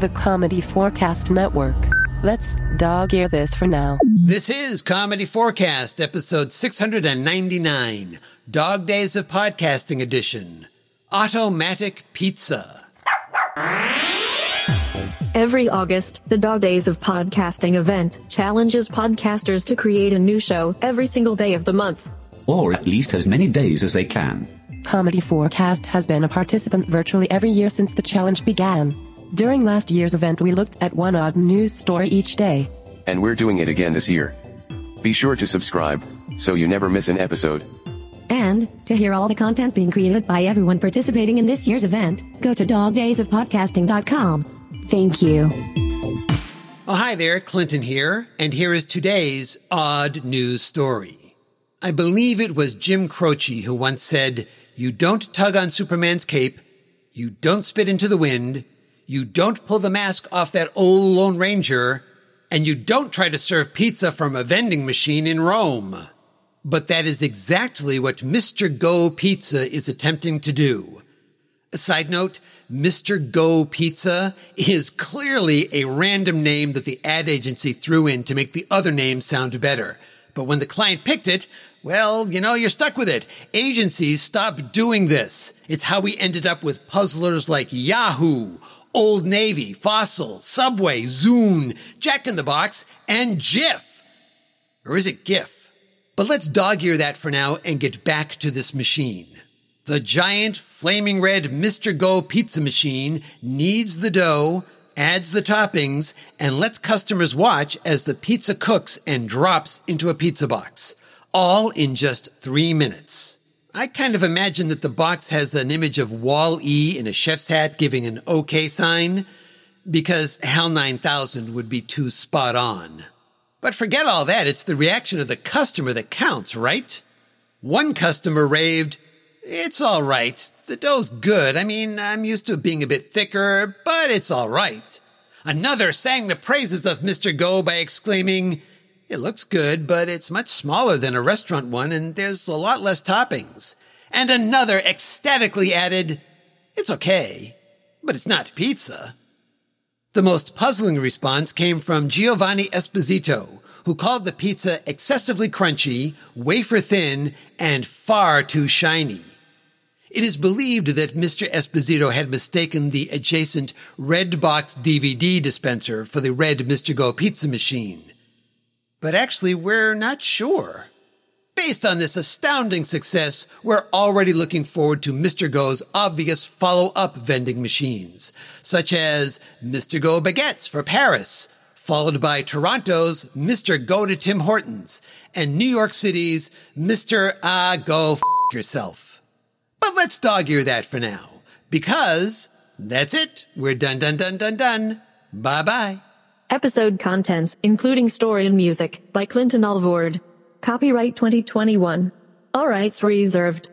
the Comedy4Cast Network. Let's dog ear this for now. This is Comedy4Cast, episode 699, Dog Days of Podcasting Edition. Automatic Pizza. Every August, the Dog Days of Podcasting event challenges podcasters to create a new show every single day of the month. Or at least as many days as they can. Comedy4Cast has been a participant virtually every year since the challenge began. During last year's event, we looked at one odd news story each day. And we're doing it again this year. Be sure to subscribe, so you never miss an episode. And to hear all the content being created by everyone participating in this year's event, go to dogdaysofpodcasting.com. Thank you. Oh, hi there, Clinton here, and here is today's odd news story. I believe it was Jim Croce who once said, You don't tug on Superman's cape, you don't spit into the wind, you don't pull the mask off that old Lone Ranger, and you don't try to serve pizza from a vending machine in Rome. But that is exactly what Mr. Go Pizza is attempting to do. A side note, Mr. Go Pizza is clearly a random name that the ad agency threw in to make the other name sound better. But when the client picked it, well, you know, you're stuck with it. Agencies stop doing this. It's how we ended up with puzzlers like Yahoo, Old Navy, Fossil, Subway, Zune, Jack in the Box, and Jif. Or is it GIF? But let's dog ear that for now and get back to this machine. The giant flaming red Mr. Go pizza machine kneads the dough, adds the toppings, and lets customers watch as the pizza cooks and drops into a pizza box. All in just three minutes. I kind of imagine that the box has an image of Wall E in a chef's hat giving an OK sign, because HAL 9000 would be too spot on. But forget all that, it's the reaction of the customer that counts, right? One customer raved, It's alright. The dough's good. I mean, I'm used to it being a bit thicker, but it's alright. Another sang the praises of Mr. Go by exclaiming, it looks good, but it's much smaller than a restaurant one, and there's a lot less toppings. And another ecstatically added, It's okay, but it's not pizza. The most puzzling response came from Giovanni Esposito, who called the pizza excessively crunchy, wafer thin, and far too shiny. It is believed that Mr. Esposito had mistaken the adjacent Redbox DVD dispenser for the red Mr. Go pizza machine. But actually, we're not sure. Based on this astounding success, we're already looking forward to Mr. Go's obvious follow-up vending machines, such as Mr. Go Baguettes for Paris, followed by Toronto's Mr. Go to Tim Hortons, and New York City's Mr. Ah Go F Yourself. But let's dog ear that for now, because that's it. We're done, done, done, done, done. Bye bye. Episode contents, including story and music, by Clinton Alvord. Copyright 2021. All rights reserved.